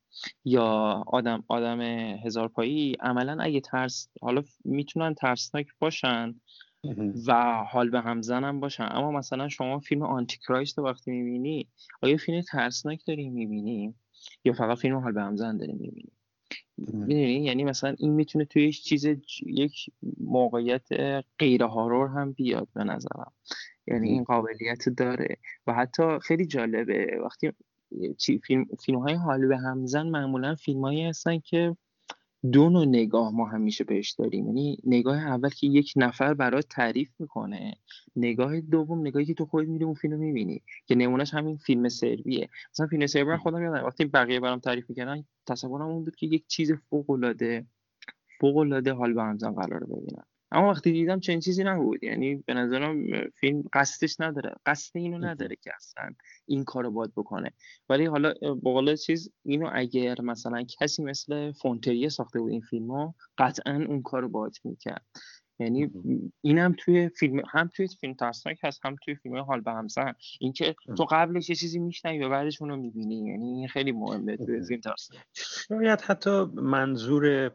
یا آدم آدم هزار پایی عملا اگه ترس حالا می‌تونن ترسناک باشن و حال به هم زنم باشن. اما مثلا شما فیلم آنتی کرایست وقتی می‌بینی آیا فیلم ترسناک داری می‌بینی؟ یا فقط فیلم حال به هم زن داری می‌بینی؟ می‌دونی؟ یعنی مثلا این می‌تونه توی چیز یک موقعیت غیر هارور هم بیاد به نظرم. یعنی این قابلیت داره. و حتی خیلی جالبه. وقتی فیلم, فیلم های حال به همزن معمولا فیلم هایی هستن که دو نوع نگاه ما همیشه بهش داریم. یعنی نگاه اول که یک نفر برات تعریف می‌کنه. نگاه دوم نگاهی که تو خودت میری اون فیلم می‌بینی که نمونهش همین فیلم سرویه. مثلا فیلم سروی خودم یادم وقتی بقیه برام تعریف می‌کردن تصورم اون بود که یک چیز فوق العاده فوق العاده حال به همزن قرار ببینم اما وقتی دیدم چنین چیزی نبود. یعنی به نظرم فیلم قصدش نداره. قصد اینو نداره که اصلا این کارو باید بکنه. ولی حالا با چیز اینو اگر مثلا کسی مثل فونتریه ساخته بود این فیلمو قطعا اون کارو باید می‌کرد. یعنی اینم توی فیلم هم توی فیلم ترسناک هست هم توی فیلم حال به همزن اینکه تو قبلش یه چیزی میشنوی و بعدش اونو می‌بینی یعنی این خیلی مهمه توی فیلم ترسناک. شاید حتی منظور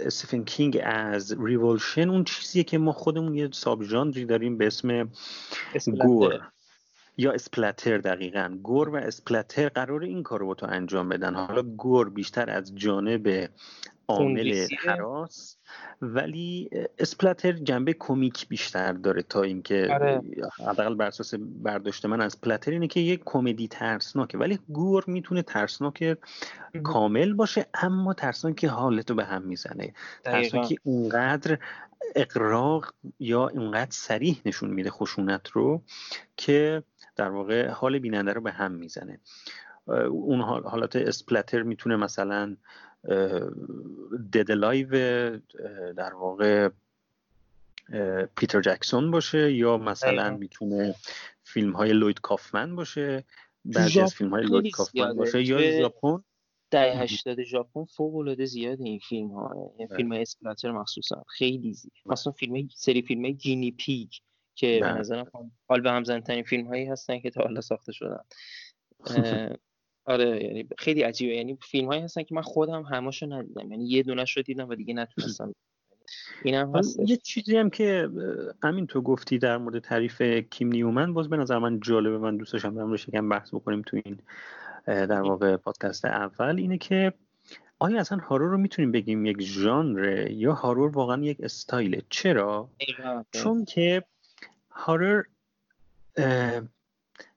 استیفن کینگ از revulsion اون چیزیه که ما خودمون یه sub ژانری داریم به اسم gore. یا splatter دقیقا. gore و splatter قرار این کار رو با تو انجام بدن. حالا gore بیشتر از جانب عامل هراس ولی splatter جنبه کمیک بیشتر داره تا اینکه horror. حداقل بر اساس برداشت من از splatter اینه که یک کمدی ترسناکه. ولی gore می‌تونه ترسناک کامل باشه اما ترسناک که حالتو به هم می‌زنه. ترسناک اونقدر اغراق یا اونقدر صریح نشون میده خشونت رو که در واقع حال بیننده رو به هم می‌زنه. اون حالات splatter می‌تونه مثلا Dead Alive در واقع پیتر جکسون باشه یا مثلا می‌تونه فیلم های لوید کافمن باشه. بعضی از فیلم های لوید کافمن باشه یا ژاپن. دهه 80 ژاپن فوق العاده زیاده این فیلم ها این فیلم های اسپلاتر مخصوصا. خیلی زیاد. مثلا فیلم سری فیلم های جینی پیگ. که به نظرم حال به هم ترین فیلم هایی هستن که تا حالا ساخته شدن. آره یعنی خیلی عجیبه. یعنی فیلم هایی هستن که من خودم هماشو ندیدم. یعنی یه دونش رو دیدم و دیگه نتونستم. اینم هست یه چیزی هم که همین تو گفتی در مورد تعریف کیم نیومن باز به نظر من جالبه. من دوست داشتم در یکم بحث بکنیم تو این در واقع پادکست اول. اینه که آیا اصلا هارور رو می‌تونیم بگیم یک ژانر یا هارور واقعا یک استایله چرا؟ چون که هارور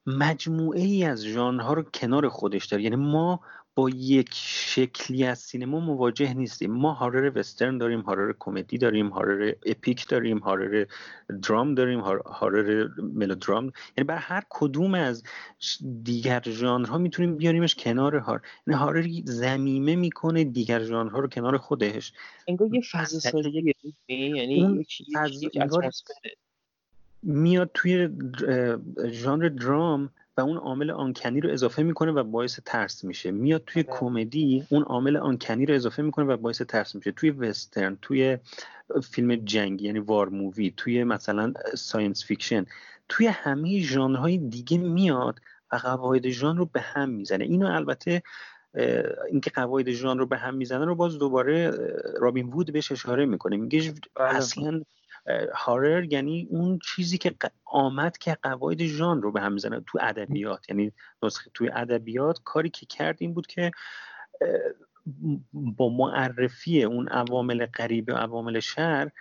مجموعه ای از ژانرها رو کنار خودش داره. یعنی ما با یک شکلی از سینما مواجه نیستیم. ما هارر وسترن داریم هارر کمدی داریم هارر اپیک داریم هارر درام داریم هارر ملودرام. یعنی بر هر کدوم از دیگر ژانرها می‌تونیم بیاریمش کنار هار یعنی هارر زمیمه می‌کنه دیگر ژانرها رو کنار خودش. انگار یه فضا سازی یعنی میاد توی ژانر درام و اون عامل آنکنی رو اضافه می‌کنه و باعث ترس میشه میاد توی آره. کمدی اون عامل آنکنی رو اضافه می‌کنه و باعث ترس میشه توی وسترن توی فیلم جنگی یعنی war movie توی مثلا science fiction توی همه ژانرهای دیگه میاد و قواعد ژانر رو به هم می‌زنه اینو البته اینکه قواعد ژانر رو به هم می‌زنه رو باز دوباره رابین وود بهش اشاره می‌کنه میگه بله. اصلا horror یعنی اون چیزی که آمد که قواعد ژانر رو به هم می‌زنه تو ادبیات. یعنی نسخه توی ادبیات کاری که کرد این بود که با معرفی اون عوامل غریب و عوامل شر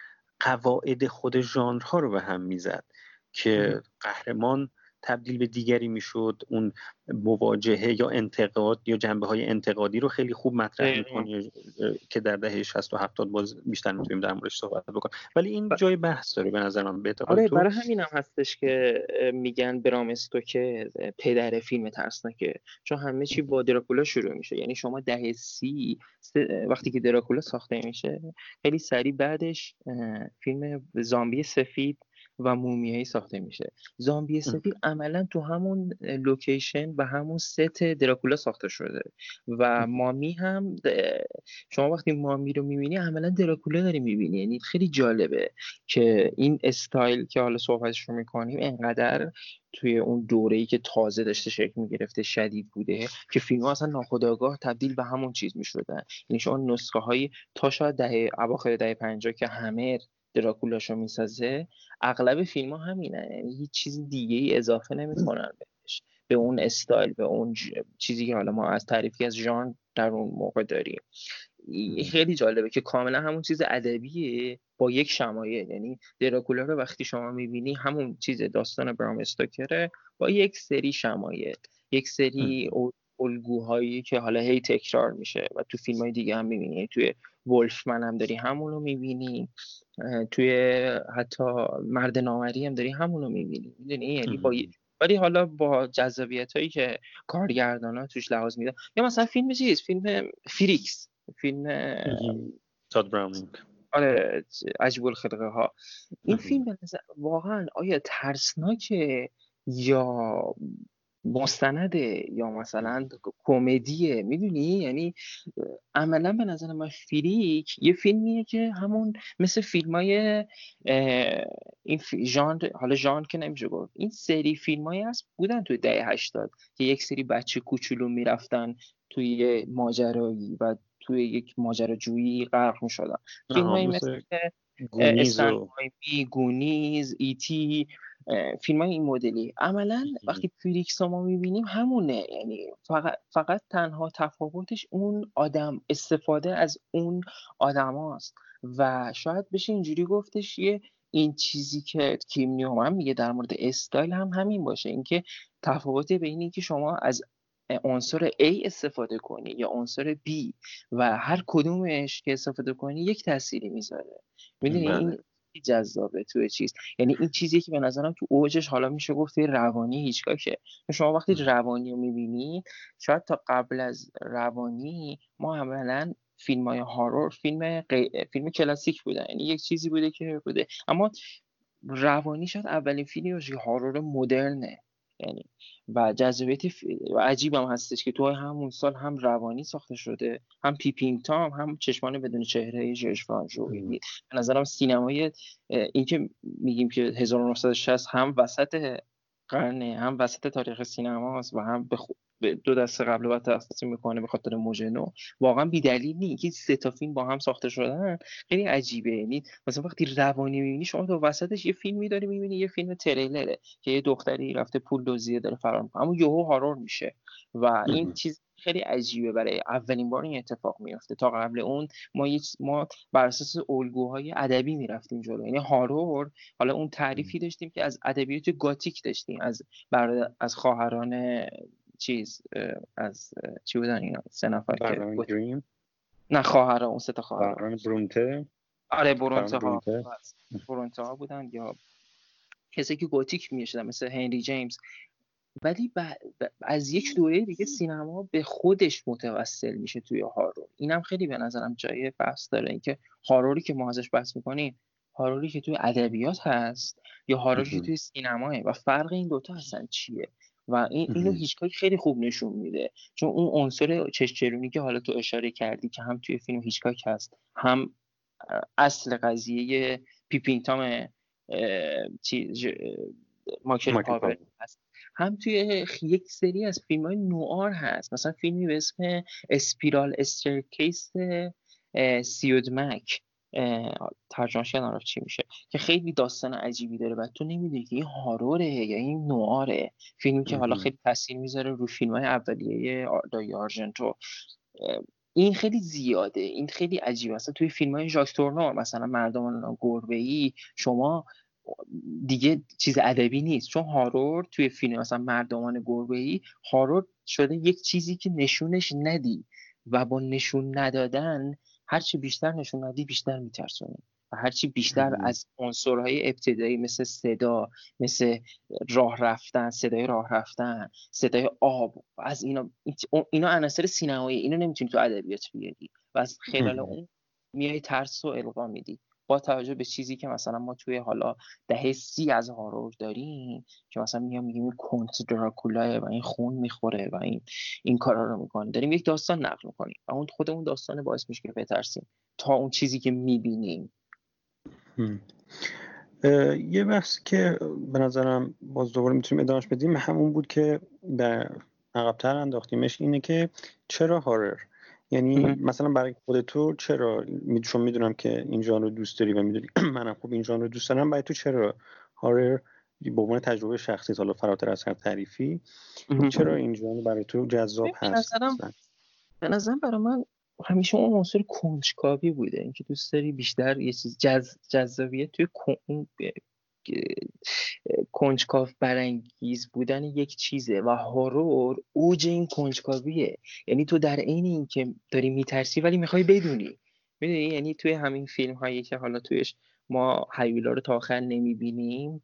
قواعد خود ژانرها رو به هم می‌زد که قهرمان تبدیل به دیگری می‌شد اون مواجهه یا انتقاد یا جنبه های انتقادی رو خیلی خوب مطرح می‌کنه که در دهه 60 و 70 باز بیشتر می‌تونیم در موردش صحبت بکنیم. ولی این جای بحث داره به نظر من آره برای همین هم هستش که میگن برام که پدر فیلم ترسناکه. چون همه چی با دراکولا شروع میشه. یعنی شما دهه سی وقتی که دراکولا ساخته میشه خیلی سریع بعدش فیلم زامبی سفید و مومیایی ساخته میشه. زامبی سفید عملا تو همون لوکیشن و همون ست دراکولا ساخته شده و مامی هم شما وقتی مامی رو می‌بینی عملا دراکولا داری می‌بینی. یعنی خیلی جالبه که این استایل که حالا صحبتش رو می‌کنیم انقدر توی اون دوره ای که تازه داشته شکل می‌گرفته شدید بوده که فیلم ها اصلا ناخداگاه تبدیل به همون چیز می‌شدن. یعنی شما نسخه هایی تا شاید دهه اواخر دهه 50 که همه دراکولاشو می‌سازه اغلب فیلم ها همینه. یعنی هیچ چیز دیگه ای اضافه نمی‌کنن بهش. به اون استایل به اون چیزی که حالا ما از تعریفی از ژان در اون موقع داریم. خیلی جالبه که کاملا همون چیز ادبیه با یک شمایل. یعنی دراکولا رو وقتی شما می‌بینی همون چیز داستان برام استوکره با یک سری شمایل. یک سری الگوهایی که حالا هی تکرار میشه و تو فیلم های دیگه هم می‌بینی. توی ولفمن هم داری همون رو می‌بینی توی حتی مرد نامری هم داری همون رو می‌بینی می‌دونی؟ یعنی با ولی حالا با جذابیت هایی که کارگردان ها توش لحاظ میدن. یا مثلا فیلم چیز؟ فیلم فریکس فیلم تاد براونینگ. آره عجیب الخلقه ها این فیلم به واقعا آیا ترسناکه یا مستنده یا مثلا کمدیه می‌دونی؟ یعنی عملا به نظر من فریک یه فیلمیه که همون مثل فیلم های این ژانر حالا ژانر که نمیشه گفت. این سری فیلم هست بودن توی دهه هشتاد که یک سری بچه کوچولو می‌رفتن توی ماجرایی و توی یک ماجراجویی غرق می‌شدن. فیلم مثل گونیز, گونیز ایتی فیلم های این مدلی. عملا وقتی فریکس ما می‌بینیم همونه. یعنی فقط, فقط تنها تفاوتش اون آدم استفاده از اون آدم هاست و شاید بشه اینجوری گفتش یه این چیزی که کیم نیومن میگه در مورد استایل هم همین باشه. اینکه تفاوت بین که شما از عنصر A استفاده کنی یا عنصر B و هر کدومش که استفاده کنی یک تأثیری می‌ذاره. می‌دونی این بله. جذابه توی چیز. یعنی این چیزی که به نظرم تو اوجش حالا میشه گفت روانی هیچگاه که شما وقتی روانی رو می‌بینید شاید تا قبل از روانی ما عملا فیلم های هارور فیلم فیلم کلاسیک بودن. یعنی یک چیزی بوده که بوده. اما روانی شاید اولین فیلمی باشه که هارور مدرنه. یعنی. و جذابیت عجیب هم هستش که تو همون سال هم روانی ساخته شده هم Peeping Tom هم چشمان بدون چهره جورج فرانجو به نظرم سینمای این که میگیم که 1960 هم وسط قرنه هم وسط تاریخ سینماست و هم به دو دسته قبل و تقسیم می‌کنه به خاطر موجه واقعا بیدلیل نیست. که سه تا فیلم با هم ساخته شدن خیلی عجیبه. یعنی مثلا وقتی روانی می‌بینی شما تو وسطش یه فیلمی داری می‌بینی یه فیلم تریلره که یه دختری رفته پول دزدیده داره فرار می‌کنه. اما یهو horror میشه. و این چیز خیلی عجیبه برای اولین بار این اتفاق میفته تا قبل اون ما ما بر اساس الگوهای ادبی می‌رفتیم جلو. یعنی هارور حالا اون تعریفی داشتیم که از ادبیات گاتیک داشتیم. از بر از خواهران چیز از چی بودن اینا؟ سه نفر که نه خواهر اون سه تا خواهر. برونته؟ آره برونته ها. برونته؟ ها بودن یا کسی که گوتیک می‌شدن مثل هنری جیمز. ولی ب... از یک دوره دیگه سینما به خودش متوسل میشه توی هارور اینم خیلی به نظرم جای بحث داره. اینکه هاروری که ما ازش بحث می‌کنیم هاروری که توی ادبیات هست یا هاروری که توی سینماه. و فرق این دوتا هستن چیه؟ و این اینو هیچکاک خیلی خوب نشون میده. چون اون عنصر چشچرونی که حالا تو اشاره کردی که هم توی فیلم هیچکاک هست هم اصل قضیه Peeping Tom چیز مایکل پاول هست. هم توی یک سری از فیلم های نوآر هست. مثلا فیلمی به اسم Spiral Staircase سیودمک ترجمهش کردم چی میشه؟ که خیلی داستان عجیبی داره و تو نمی‌دونی که این horror ه یا این نوآره. فیلمی که حالا خیلی تاثیر می‌ذاره رو فیلم های اولیه داریو آرژنتو این خیلی زیاده. این خیلی عجیبه. مثلا توی فیلم های ژاک تورنور مثلا مردمان گربه ای شما دیگه چیز ادبی نیست. چون هارور توی فیلم مثلا مردمان گربه ای هارور شده یک چیزی که نشونش ندی و با نشون ندادن هرچی بیشتر نشون ندی بیشتر میترسونی. و هرچی بیشتر از عنصرهای ابتدایی مثل صدا مثل راه رفتن صدای راه رفتن صدای آب از اینا اینا عناصر سینمایی اینو نمی‌تونی تو ادبیات بیاری. و از خلال اون میای ترس و القا میدی. با توجه به چیزی که مثلا ما توی حالا دهه سی از هارور داریم که مثلا میام میگیم کنت دراکولاه و این خون می‌خوره و این این کارا رو می‌کنه داریم یک داستان نقل می‌کنیم و اون خود اون داستان باعث میشه که بترسیم تا اون چیزی که می‌بینیم. یه بحث که به نظرم باز دوباره می‌تونیم ادامهش بدیم همون بود که عقبتر انداختیمش اینه که چرا هارر یعنی مثلا برای خود تو چرا چون می‌دونم که این ژانر رو دوست داری و می‌دونی منم خوب این ژانر رو دوست دارم برای تو چرا هارر به عنوان تجربه شخصی حالا فراتر از هر تعریفی چرا این ژانر برای تو جذاب هست؟ به نظرم برای من همیشه اون عنصر کنجکاوی بوده اینکه دوست داری بیشتر یه چیز جز... جذابیت توی کنجکاف برانگیز بودن یک چیزه و هورور اوج این کنجکاویه. یعنی تو در عین اینکه داری میترسی ولی می‌خوای بدونی. می‌دونی؟ یعنی توی همین فیلم هایی که حالا تویش ما حیولا رو تا آخر نمی‌بینیم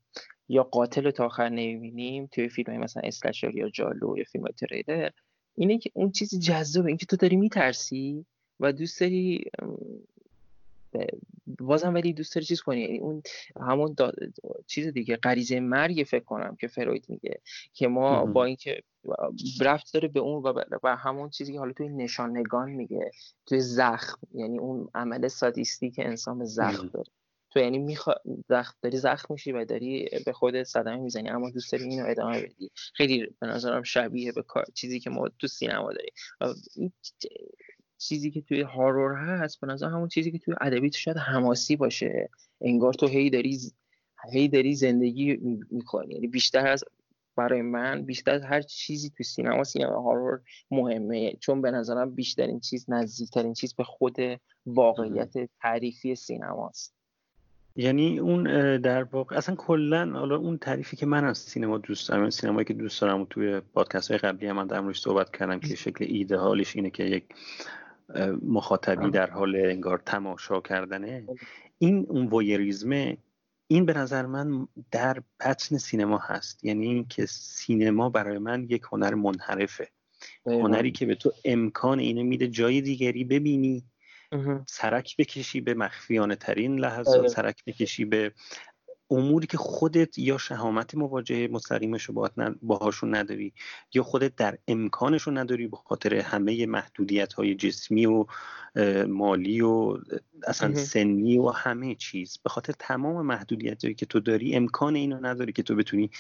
یا قاتل رو تا آخر نمی‌بینیم توی فیلم های مثلا اسلشر یا جالو یا فیلم های تریدر اینه که اون چیزی جذابه. اینکه تو داری میترسی و دوست داری بازم ولی دوست داری چیز کنی؟ یعنی اون همون چیز دیگه غریزه مرگ فکر کنم که فروید میگه که ما با اینکه رفت داره به اون و, همون چیزی که حالا توی نشانگان میگه توی زخم یعنی اون عمل سادیستی که انسان به زخم داره. تو یعنی میخوا... زخم داری زخم میشی و داری به خودت صدمه می‌زنی اما دوست داری اینو ادامه بدی. خیلی به نظرم شبیه به کار چیزی که ما تو سینما داریم. چیزی که توی هارور هست به نظر همون چیزی که توی ادبیات شاید حماسی باشه. انگار تو هی داری هی داری زندگی می‌کنی. یعنی بیشتر از برای من بیشتر از هر چیزی توی سینما سینما هارور مهمه. چون به نظرم بیشترین چیز نزدیکترین چیز به خود واقعیت تعریفی سینماست. یعنی اون در واقع اصلا کلا حالا اون تعریفی که من از سینما دوست دارم سینمایی که دوست دارم و توی پادکست های قبلی هم من در صحبت کردم که شکل ایدئالش اینه که یک مخاطبی در حال انگار تماشا کردنه. این اون وایریزمه این به نظر من در بطن سینما هست. یعنی اینکه سینما برای من یک هنر منحرفه. هنری که به تو امکان اینو میده جای دیگری ببینی سرک بکشی به مخفیانه ترین لحظات آره. سرک بکشی به اموری که خودت یا شهامت مواجهه مستقیمش رو باهاشون نداری یا خودت در امکانشون نداری به خاطر همه محدودیت های جسمی و مالی و اصلا سنی و همه چیز. به خاطر تمام محدودیت هایی که تو داری امکان اینو نداری که تو بتونی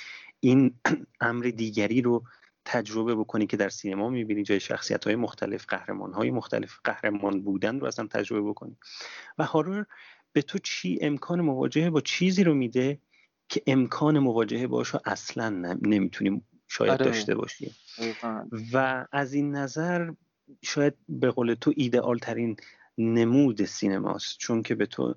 این امر دیگری رو تجربه بکنی که در سینما می‌بینی جای شخصیت های مختلف قهرمان های مختلف قهرمان بودن رو اصلا تجربه بکنی. و هارور به تو چی امکان مواجهه با چیزی رو میده که امکان مواجهه باش رو اصلا نمی‌تونیم شاید آره. داشته باشیم و از این نظر شاید به قول تو ایدئال ترین نمود سینماست چون که به تو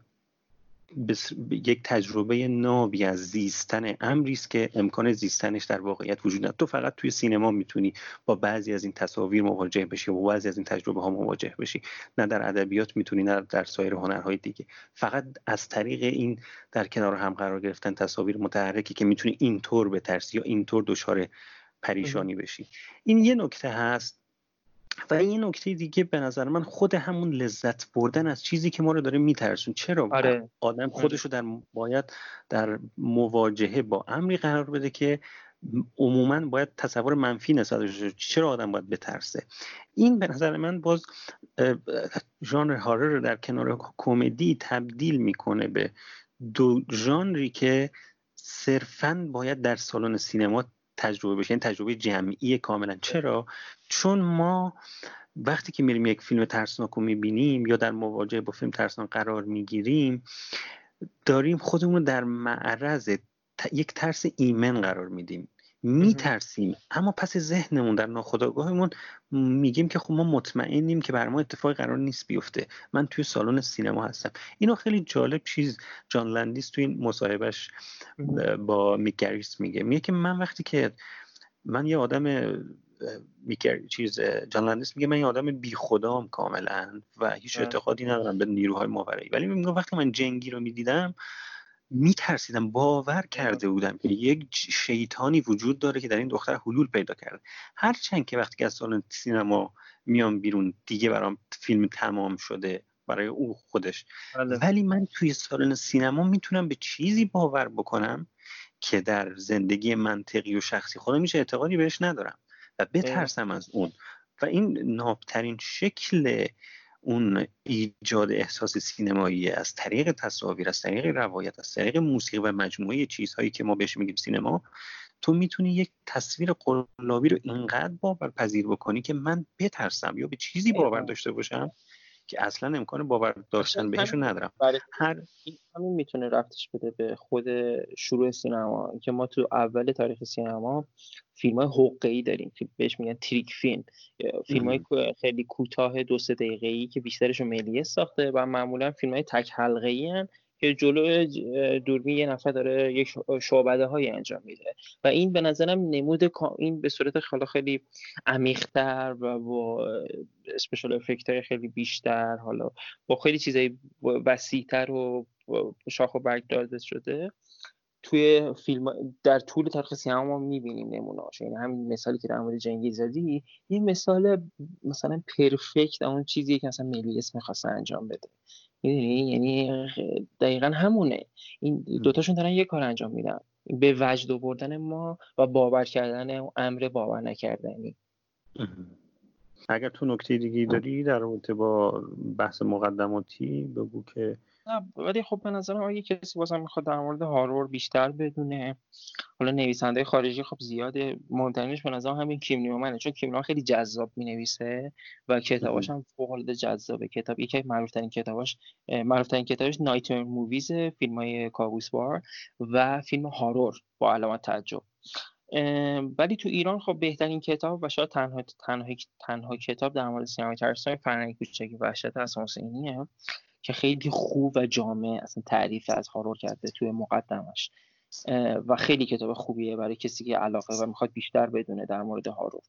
یک تجربه نابی از زیستن امری است که امکان زیستنش در واقعیت وجود نداره. تو فقط توی سینما می‌تونی با بعضی از این تصاویر مواجه بشی و با بعضی از این تجربه ها مواجه بشی. نه در ادبیات می‌تونی نه در سایر هنرهای دیگه. فقط از طریق این در کنار هم قرار گرفتن تصاویر متحرکی که می‌تونی اینطور بترسی یا اینطور دچار پریشانی بشی. این یه نکته هست و این نکته دیگه به نظر من خود همون لذت بردن از چیزی که ما رو داره میترسون چرا آره. آدم آره. خودش رو در باید در مواجهه با امری قرار بده که عموما باید تصور منفی نسبت چرا آدم باید بترسه این به نظر من باز ژانر هارر رو در کنار کمدی تبدیل می‌کنه به دو ژانری که صرفا باید در سالن سینما تجربه بشه این تجربه جمعی کاملا. چرا؟ چون ما وقتی که میریم یک فیلم ترسناک رو می‌بینیم یا در مواجهه با فیلم ترسناک قرار می‌گیریم داریم خودمون در معرض یک ترس ایمن قرار میدیم. میترسیم. اما پس ذهنمون در ناخودآگاهمون میگیم که خب ما مطمئنیم که بر ما اتفاقی قرار نیست بیفته. من توی سالن سینما هستم. اینو خیلی جالب چیز جان لندیس توی این مصاحبهش با میک گریس میگه. میگه که من وقتی که من یه آدم میکر چیز جان لندیس میگه من یه آدم بی خدام کاملا و هیچ اعتقادی ندارم به نیروهای ماورایی. ولی میگه وقتی من جن گیر رو می‌دیدم میترسیدم باور کرده بودم که یک شیطانی وجود داره که در این دختر حلول پیدا کرده. هرچند که وقتی که از سالن سینما میام بیرون دیگه برام فیلم تمام شده برای او خودش. بله. ولی من توی سالن سینما می‌تونم به چیزی باور بکنم که در زندگی منطقی و شخصی خودم میشه اعتقادی بهش ندارم و بترسم از اون. و این نابترین شکل اون ایجاد احساس سینمایی از طریق تصاویر از طریق روایت از طریق موسیقی و مجموعه چیزهایی که ما بهش میگیم سینما تو می‌تونی یک تصویر قلابی رو اینقدر باورپذیر بکنی که من بترسم یا به چیزی باور داشته باشم که اصلا امکان باور داشتن بهشون ندارم. هر همین می‌تونه رفتش بده به خود شروع سینما. که ما تو اول تاریخ سینما فیلم های حقه ای داریم که بهش میگن تریک فیلم. فیلم های خیلی کوتاه دو سه دقیقه ای که بیشترش ملیه ساخته و معمولا فیلم های تک حلقه ای که جلو دوربین یه نفر داره یک شعبده های انجام میده. و این به نظرم نمود این به صورت خیلی خیلی عمیقتر و با اسپشال افکت خیلی بیشتر حالا با خیلی چیزای وسیعتر و شاخ و برگ داده شده. توی فیلم در طول تاریخ سینما ما می‌بینیم نمونهاش یعنی همین مثالی که در مورد جنگی زدی یه مثال مثلا پرفکت اون چیزی که مثلا ملیس می‌خواسته انجام بده. می‌دونی؟ یعنی دقیقا همونه. این دوتاشون دارن یه کار انجام میدن. به وجد آوردن ما و باور کردن امر باور نکردنی. اگر تو نکته دیگه داری در رابطه با بحث مقدماتی بگو که نه ولی خب به نظرم اگه کسی بازم می‌خواد در مورد هارور بیشتر بدونه حالا نویسنده خارجی خب زیاده مهمترینش به نظرم همین کیم نیومنه چون کیم خیلی جذاب می‌نویسه و کتاباش هم فوق العاده جذابه. کتاب یکی معروف ترین کتاباش معروف ترین کتابش Nightmare Movies فیلم های کابوس بار و فیلم horror با علامت تعجب. ولی تو ایران خب بهترین کتاب و شاید تنها تنها تنها کتاب در مورد سینمای ترسناک فرهنگ کوچکی وحشت از حسینیه. که خیلی خوب و جامع اصلا تعریف از horror کرده توی مقدمش. و خیلی کتاب خوبیه برای کسی که علاقه و می‌خواد بیشتر بدونه در مورد horror.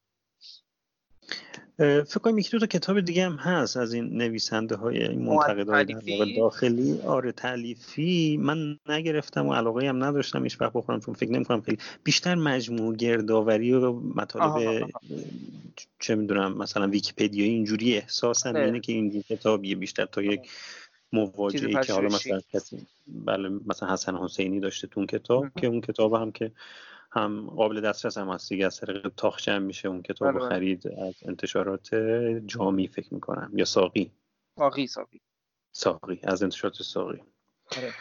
فکر کنم یکی دو تا کتاب دیگه هم هست از این نویسنده های این منتقد داخلی. آره تعلیفی من نگرفتم و علاقه هم نداشتم هیچ وقت بخورم چون فکر نمی‌کنم خیلی بیشتر مجموع گردآوری و مطالب چه می‌دونم مثلا ویکیپدیا اینجوری احساسم آره. اینه که این کتابیه بیشتر تا یک مواجهی که حالا مثلا کسی بله مثلا حسن حسینی داشته تو اون کتاب که اون کتاب هم که هم قابل دسترس هم هست دیگه از طریق تاخچه میشه اون کتاب بله، بله. خرید از انتشارات جامی فکر می‌کنم یا ساقی. ساقی ساقی. ساقی از انتشارات ساقی. آره.